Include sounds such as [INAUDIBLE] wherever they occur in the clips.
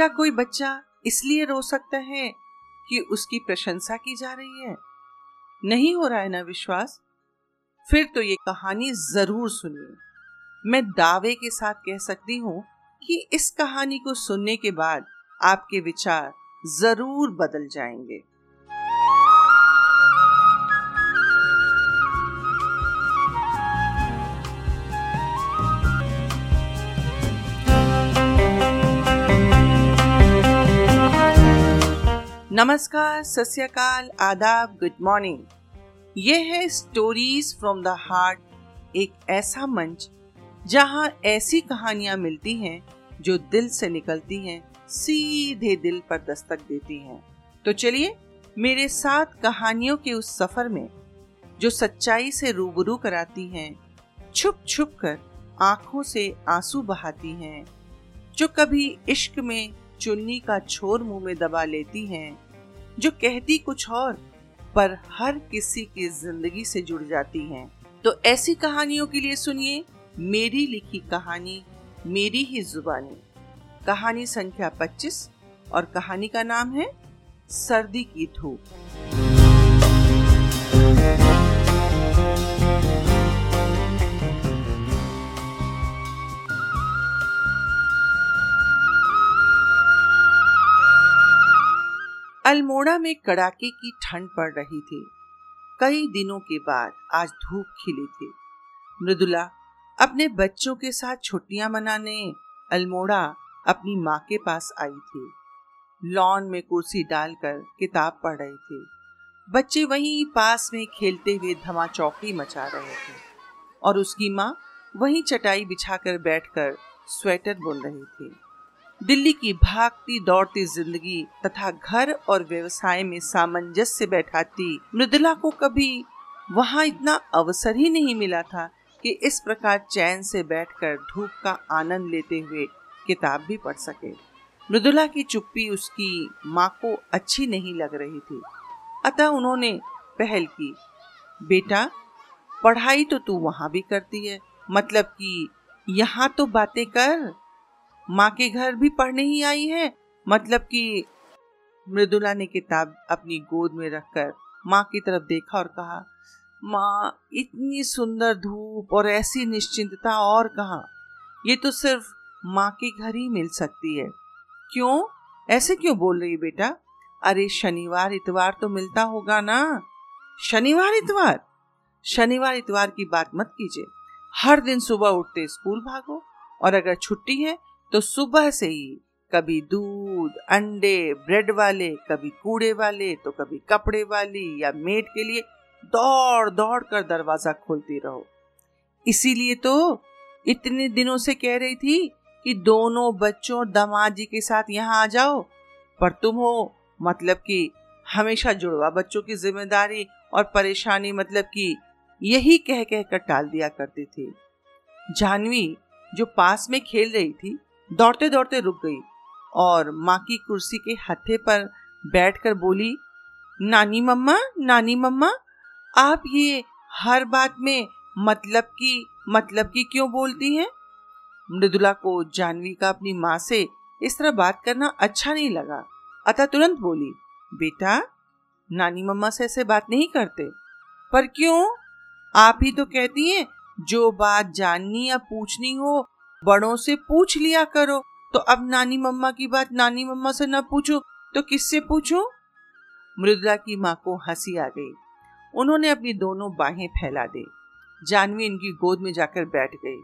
क्या कोई बच्चा इसलिए रो सकता है कि उसकी प्रशंसा की जा रही है? नहीं हो रहा है ना विश्वास? फिर तो ये कहानी ज़रूर सुनिए। मैं दावे के साथ कह सकती हूँ कि इस कहानी को सुनने के बाद आपके विचार ज़रूर बदल जाएँगे। नमस्कार, सस्यकाल, आदाब गुड मॉर्निंग ये है स्टोरीज फ्रॉम द हार्ट एक ऐसा मंच जहाँ ऐसी कहानियाँ मिलती हैं जो दिल से निकलती हैं, सीधे दिल पर दस्तक देती हैं। तो चलिए, मेरे साथ कहानियों के उस सफ़र में, जो सच्चाई से रूबरू कराती हैं, छुप छुप कर आँखों से आँसू बहाती हैं, जो कभी इश्क में चुन्नी का छोर मुँह में दबा लेती हैं, जो कहती कुछ और, पर हर किसी की ज़िंदगी से जुड़ जाती हैं। तो ऐसी कहानियों के लिए सुनिए मेरी लिखी कहानी, मेरी ही जुबानी। कहानी संख्या 25 और कहानी का नाम है सर्दी की धूप। अल्मोड़ा में कड़ाके की ठंड पड़ रही थी। कई दिनों के बाद आज धूप खिली थी। मृदुला, अपने बच्चों के साथ छुट्टियाँ मनाने, अल्मोड़ा अपनी माँ के पास आई थी। लॉन में कुर्सी डालकर किताब पढ़ रहे थे। बच्चे वहीं पास में खेलते हुए धमा चौकी मचा रहे थे और उसकी माँ वहीं चटाई बिछाकर बैठकर स्वेटर बुन रही थी। दिल्ली की भागती दौड़ती ज़िंदगी तथा घर और व्यवसाय में सामंजस्य बैठाती मृदुला को कभी वहाँ इतना अवसर ही नहीं मिला था कि इस प्रकार चैन से बैठकर धूप का आनंद लेते हुए किताब भी पढ़ सके। मृदुला की चुप्पी उसकी माँ को अच्छी नहीं लग रही थी। अतः उन्होंने पहल की, बेटा, पढ़ाई तो तू वहाँ भी करती है मतलब कि यहाँ तो बातें कर माँ के घर भी पढ़ने ही आई है। मतलब कि मृदुला ने किताब अपनी गोद में रखकर माँ की तरफ़ देखा और कहा, माँ, इतनी सुंदर धूप और ऐसी निश्चिंतता और कहा? ये तो सिर्फ़ माँ के घर ही मिल सकती है। क्यों? ऐसे क्यों बोल रही बेटा? अरे, शनिवार इतवार तो मिलता होगा ना। शनिवार इतवार? शनिवार इतवार की बात मत कीजिए। हर दिन सुबह उठते स्कूल भागो और अगर छुट्टी है तो सुबह से ही कभी दूध, अंडे, ब्रेड वाले, कभी कूड़े वाले तो कभी कपड़े वाली या मेड के लिए दौड़ दौड़ कर दरवाज़ा खोलती रहो। इसीलिए तो इतने दिनों से कह रही थी कि दोनों बच्चों दामाद जी के साथ यहाँ आ जाओ, पर तुम हो मतलब कि हमेशा जुड़वा बच्चों की ज़िम्मेदारी और परेशानी मतलब कि यही कह कह कर टाल दिया करती थी। जानवी जो पास में खेल रही थी दौड़ते दौड़ते रुक गई और माँ की कुर्सी के हथे पर बैठकर बोली, नानी मम्मा नानी मम्मा, आप ये हर बात में मतलब की मतलब की क्यों बोलती हैं? मृदुला को जानवी का अपनी माँ से इस तरह बात करना अच्छा नहीं लगा। अतः तुरंत बोली, बेटा, नानी मम्मा से ऐसे बात नहीं करते। पर क्यों? आप ही तो कहती हैं, जो बात जाननी या पूछनी हो बड़ों से पूछ लिया करो। तो अब नानी मम्मा की बात नानी मम्मा से न पूछो तो किससे पूछो? मृदुला की माँ को हँसी आ गई। उन्होंने अपनी दोनों बाहें फैला दी। जानवी इनकी गोद में जाकर बैठ गई।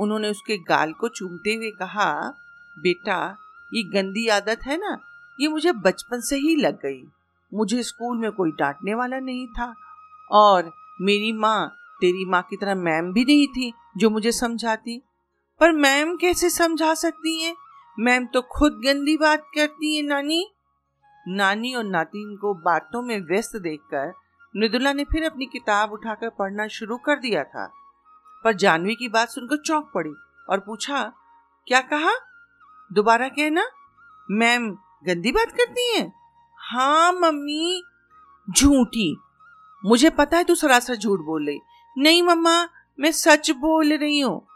उन्होंने उसके गाल को चूमते हुए कहा, बेटा, ये गंदी आदत है ना, ये मुझे बचपन से ही लग गई। मुझे स्कूल में कोई डांटने वाला नहीं था। और मेरी माँ, तेरी माँ की तरह मैम भी नहीं थी जो मुझे समझाती। पर मैम कैसे समझा सकती हैं? मैम तो खुद गंदी बात करती है, नानी। नानी और नातिन को बातों में व्यस्त देखकर मृदुला ने फिर अपनी किताब उठाकर पढ़ना शुरू कर दिया था। पर जानवी की बात सुनकर चौंक पड़ी और पूछा, क्या कहा? दोबारा कहना? मैम गंदी बात करती हैं? हाँ मम्मी। झूठी। मुझे पता है तू सरासर झूठ बोल रही। नहीं, मम्मा, मैं सच बोल रही हूँ।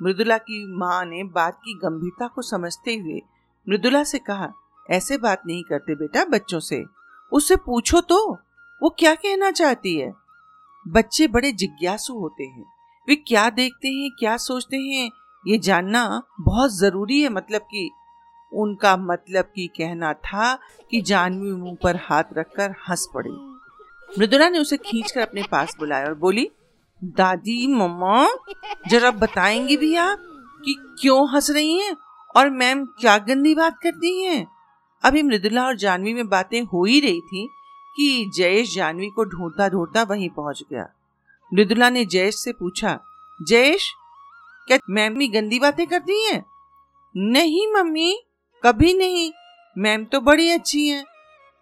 मृदुला की माँ ने बात की गंभीरता को समझते हुए मृदुला से कहा, ऐसे बात नहीं करते बेटा बच्चों से। उससे पूछो तो वो क्या कहना चाहती है? बच्चे बड़े जिज्ञासु होते हैं। वे क्या देखते हैं, क्या सोचते हैं, ये जानना बहुत ज़रूरी है मतलब कि उनका मतलब की कहना था कि जानवी मुँह पर हाथ रखकर हंस पड़ी। मृदुला ने उसे खींचकर अपने पास बुलाया और बोली दादी, मम्मा, जरा बताएँगी भी आप कि क्यों हंस रही हैं? और मैम क्या गंदी बात करती हैं? अभी मृदुला और जानवी में बातें हो ही रही थी कि जयेश जानवी को ढूंढता ढूंढता वहीं पहुँच गया। मृदुला ने जयेश से पूछा, जयेश, क्या मैम भी गंदी बातें करती हैं? नहीं, मम्मी, कभी नहीं। मैम तो बड़ी अच्छी हैं।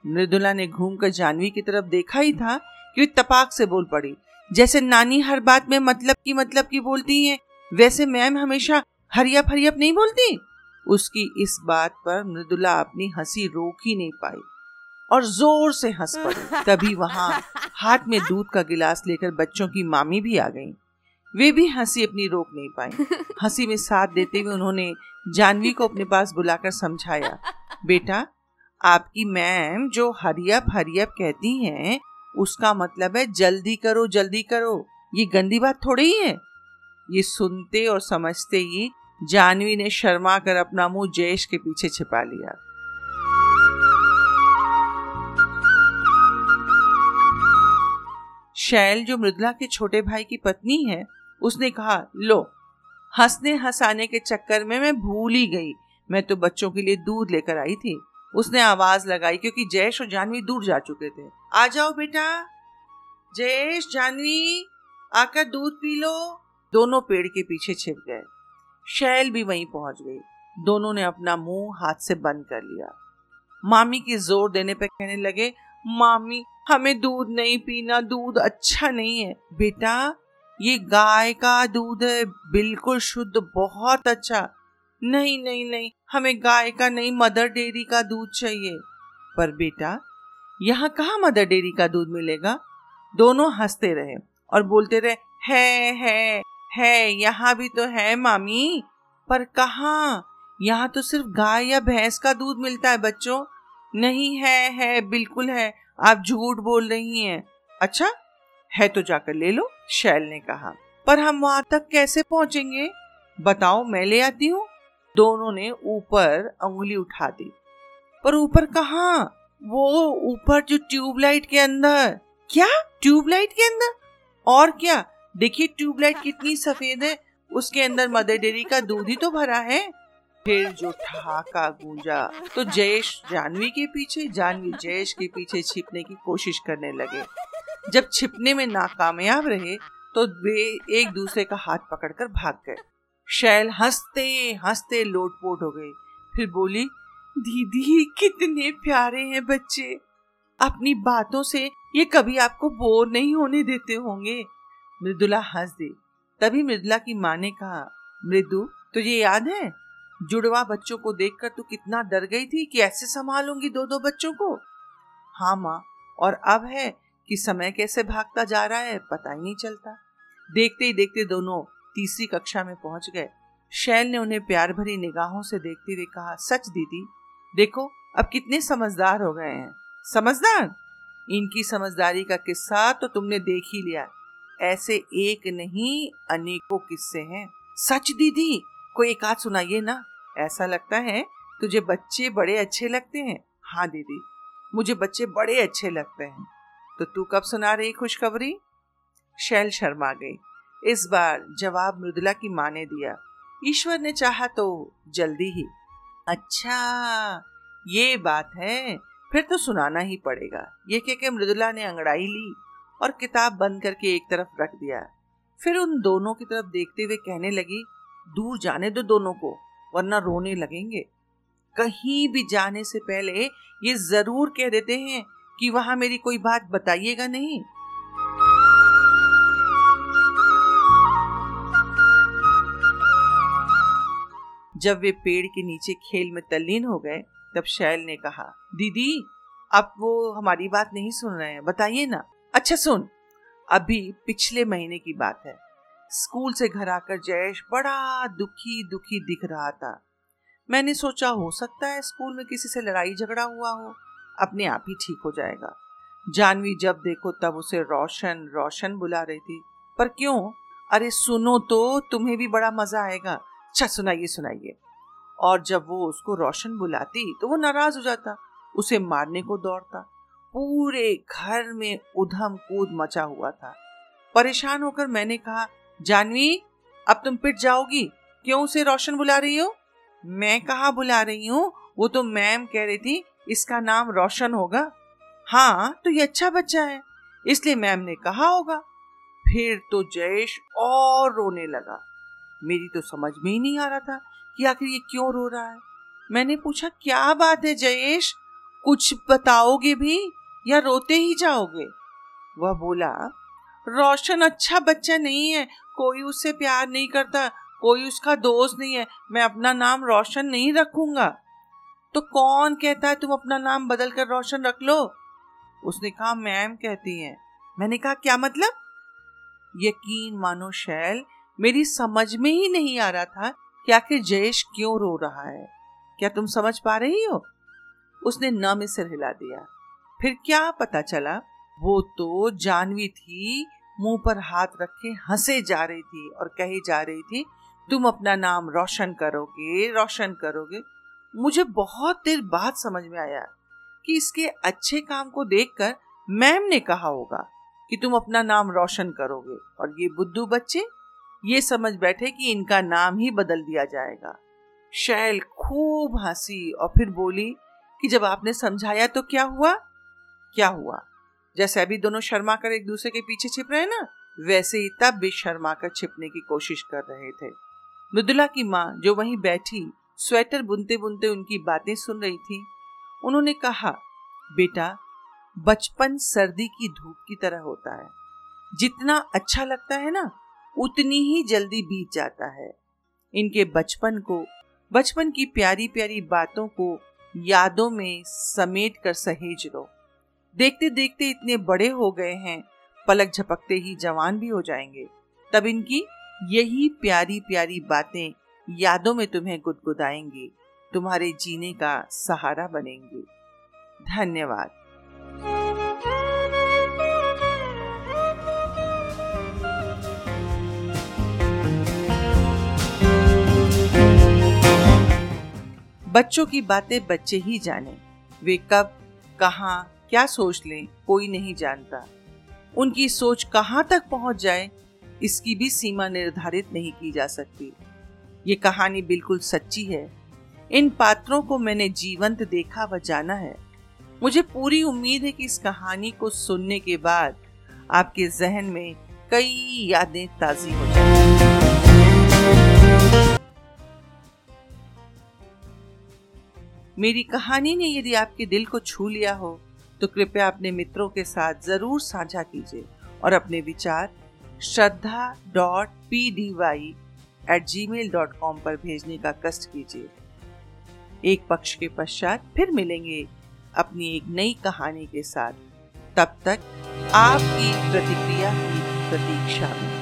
मृदुला ने घूमकर जानवी की तरफ़ देखा ही था कि वे तपाक से बोल पड़ी। जैसे नानी हर बात में मतलब की मतलब की बोलती हैं वैसे मैम हमेशा हरियप हरियप नहीं बोलती। उसकी इस बात पर मृदुला अपनी हँसी रोक ही नहीं पाई और ज़ोर से हंस पड़ी। [LAUGHS] तभी वहाँ हाथ में दूध का गिलास लेकर बच्चों की मामी भी आ गई। वे भी हँसी अपनी रोक नहीं पाई। [LAUGHS] हँसी में साथ देते हुए उन्होंने जानवी को अपने पास बुलाकर समझाया बेटा आपकी मैम जो हरियप हरियप कहती हैं उसका मतलब है, जल्दी करो जल्दी करो। ये गंदी बात थोड़ी ही ये सुनते और समझते ही जानवी ने शर्मा कर अपना मुँह जयेश के पीछे छिपा लिया। शैल, जो मृदुला के छोटे भाई की पत्नी है, उसने कहा, लो हंसने हंसाने के चक्कर में मैं भूल ही गई। मैं तो बच्चों के लिए दूध लेकर आई थी। उसने आवाज़ लगाई, क्योंकि जयेश और जानवी दूर जा चुके थे। आ जाओ बेटा। जयेश, जानवी, आकर दूध पी लो। दोनों पेड़ के पीछे छिप गए। शैल भी वहीं पहुँच गई। दोनों ने अपना मुँह हाथ से बंद कर लिया। मामी की ज़ोर देने पर कहने लगे, मामी, हमें दूध नहीं पीना, दूध अच्छा नहीं है। बेटा, ये गाय का दूध है, बिल्कुल शुद्ध, बहुत अच्छा। नहीं नहीं नहीं हमें गाय का नहीं, मदर डेयरी का दूध चाहिए। पर बेटा, यहाँ कहा मदर डेयरी का दूध मिलेगा? दोनों हँसते रहे और बोलते रहे, है है है, यहाँ भी तो है मामी। पर कहा? यहाँ तो सिर्फ़ गाय या भैंस का दूध मिलता है बच्चों। नहीं है है, बिल्कुल है। आप झूठ बोल रही हैं। अच्छा है तो जाकर ले लो, शैल ने कहा। पर हम वहाँ तक कैसे पहुँचेंगे? बताओ, मैं ले आती हूँ। दोनों ने ऊपर उंगली उठा दी। पर ऊपर कहा? वो ऊपर जो ट्यूबलाइट के अंदर। क्या? ट्यूबलाइट के अंदर? और क्या? देखिए ट्यूबलाइट कितनी सफ़ेद है। उसके अंदर मदर डेरी का दूध ही तो भरा है। फिर जो ठहाका गूंजा तो जयेश जानवी के पीछे, जानवी जयेश के पीछे छिपने की कोशिश करने लगे। जब छिपने में नाकामयाब रहे तो वे एक दूसरे का हाथ पकड़कर भाग गए। शैल हँसते हँसते लोटपोट हो गई। फिर बोली, दीदी, कितने प्यारे हैं बच्चे। अपनी बातों से ये कभी आपको बोर नहीं होने देते होंगे। मृदुला हंस दी। तभी मृदुला की माँ ने कहा, मृदु, तुझे याद है? जुड़वा बच्चों को देखकर तू कितना डर गई थी कि ऐसे संभालूँगी दो दो बच्चों को? हाँ माँ, और अब है कि समय कैसे भागता जा रहा है पता ही नहीं चलता। देखते ही देखते दोनों तीसरी कक्षा में पहुँच गए। शैल ने उन्हें प्यार भरी निगाहों से देखते हुए कहा, सच दीदी, देखो, अब कितने समझदार हो गए हैं। समझदार? इनकी समझदारी का किस्सा तो तुमने देख ही लिया ऐसे एक नहीं, अनेकों किस्से हैं। सच दीदी, कोई एक आध सुनाइए ना। ऐसा लगता है तुझे बच्चे बड़े अच्छे लगते हैं। हाँ दीदी, मुझे बच्चे बड़े अच्छे लगते हैं। तो तू कब सुना रही खुशखबरी? शैल शर्मा गई। इस बार जवाब मृदुला की माँ ने दिया। ईश्वर ने चाहा तो जल्दी ही। अच्छा ये बात है, फिर तो सुनाना ही पड़ेगा। ये कह के मृदुला ने अंगड़ाई ली और किताब बंद करके एक तरफ़ रख दिया। फिर उन दोनों की तरफ़ देखते हुए कहने लगी, दूर जाने दो दोनों को, वरना रोने लगेंगे। कहीं भी जाने से पहले ये ज़रूर कह देते हैं कि वहाँ मेरी कोई बात बताइएगा नहीं। जब वे पेड़ के नीचे खेल में तल्लीन हो गए, तब शैल ने कहा, दीदी, अब वो हमारी बात नहीं सुन रहे हैं, बताइए ना। अच्छा सुन, अभी पिछले महीने की बात है। स्कूल से घर आकर जयेश बड़ा दुखी दुखी दिख रहा था। मैंने सोचा, हो सकता है स्कूल में किसी से लड़ाई झगड़ा हुआ हो। अपने आप ही ठीक हो जाएगा। जानवी जब देखो, तब उसे रोशन रोशन बुला रही थी। पर क्यों? अरे सुनो तो तुम्हें भी बड़ा मज़ा आएगा। अच्छा सुनाइए सुनाइए। और जब वो उसको रोशन बुलाती तो वो नाराज़ हो जाता, उसे मारने को दौड़ता। पूरे घर में उधम कूद मचा हुआ था। परेशान होकर मैंने कहा, जानवी, अब तुम पिट जाओगी? क्यों उसे रोशन बुला रही हो? मैं कहा बुला रही हूँ? वो तो मैम कह रही थी, इसका नाम रोशन होगा। हाँ तो ये अच्छा बच्चा है, इसलिए मैम ने कहा होगा। फिर तो जयेश और रोने लगा। मेरी तो समझ में ही नहीं आ रहा था कि आखिर ये क्यों रो रहा है। मैंने पूछा, क्या बात है जयेश? कुछ बताओगे भी या रोते ही जाओगे? वह बोला, रोशन अच्छा बच्चा नहीं है, कोई उससे प्यार नहीं करता, कोई उसका दोस्त नहीं है, मैं अपना नाम रोशन नहीं रखूँगा। तो कौन कहता है तुम अपना नाम बदल कर रोशन रख लो? उसने कहा, मैम कहती हैं। मैंने कहा, क्या मतलब? यकीन मानो शैल मेरी समझ में ही नहीं आ रहा था कि आखिर जयेश क्यों रो रहा है। क्या तुम समझ पा रही हो? उसने न में सिर हिला दिया। फिर क्या पता चला? वो तो जानवी थी, मुँह पर हाथ रखे हंसे जा रही थी और कहे जा रही थी, तुम अपना नाम रोशन करोगे रोशन करोगे। मुझे बहुत देर बाद समझ में आया कि इसके अच्छे काम को देखकर मैम ने कहा होगा कि तुम अपना नाम रोशन करोगे। और ये बुद्धू बच्चे ये समझ बैठे कि इनका नाम ही बदल दिया जाएगा। शैल खूब हँसी और फिर बोली कि जब आपने समझाया तो क्या हुआ? क्या हुआ? जैसे अभी दोनों शर्मा कर एक दूसरे के पीछे छिप रहे ना, वैसे ही तब भी शर्मा कर छिपने की कोशिश कर रहे थे। मृदुला की माँ जो वहीं बैठी, स्वेटर बुनते बुनते उनकी बातें सुन रही थी, उन्होंने कहा, बेटा, बचपन सर्दी की धूप की तरह होता है। जितना अच्छा लगता है ना उतनी ही जल्दी बीत जाता है। इनके बचपन को, बचपन की प्यारी प्यारी बातों को यादों में समेट कर सहेज लो। देखते देखते इतने बड़े हो गए हैं, पलक झपकते ही जवान भी हो जाएँगे। तब इनकी यही प्यारी प्यारी बातें यादों में तुम्हें गुदगुदाएँगी, तुम्हारे जीने का सहारा बनेंगे। धन्यवाद। बच्चों की बातें बच्चे ही जाने। वे कब, कहा, क्या सोच लें, कोई नहीं जानता। उनकी सोच कहाँ तक पहुँच जाए, इसकी भी सीमा निर्धारित नहीं की जा सकती। ये कहानी बिल्कुल सच्ची है। इन पात्रों को मैंने जीवंत देखा व जाना है। मुझे पूरी उम्मीद है कि इस कहानी को सुनने के बाद आपके जहन में कई यादें ताजी हो जाएँगी। मेरी कहानी ने यदि आपके दिल को छू लिया हो तो कृपया अपने मित्रों के साथ ज़रूर साझा कीजिए और अपने विचार Shraddha dot P D Y at gmail dot com पर भेजने का कष्ट कीजिए। एक पक्ष के पश्चात फिर मिलेंगे अपनी एक नई कहानी के साथ। तब तक आपकी प्रतिक्रिया की प्रतीक्षा में।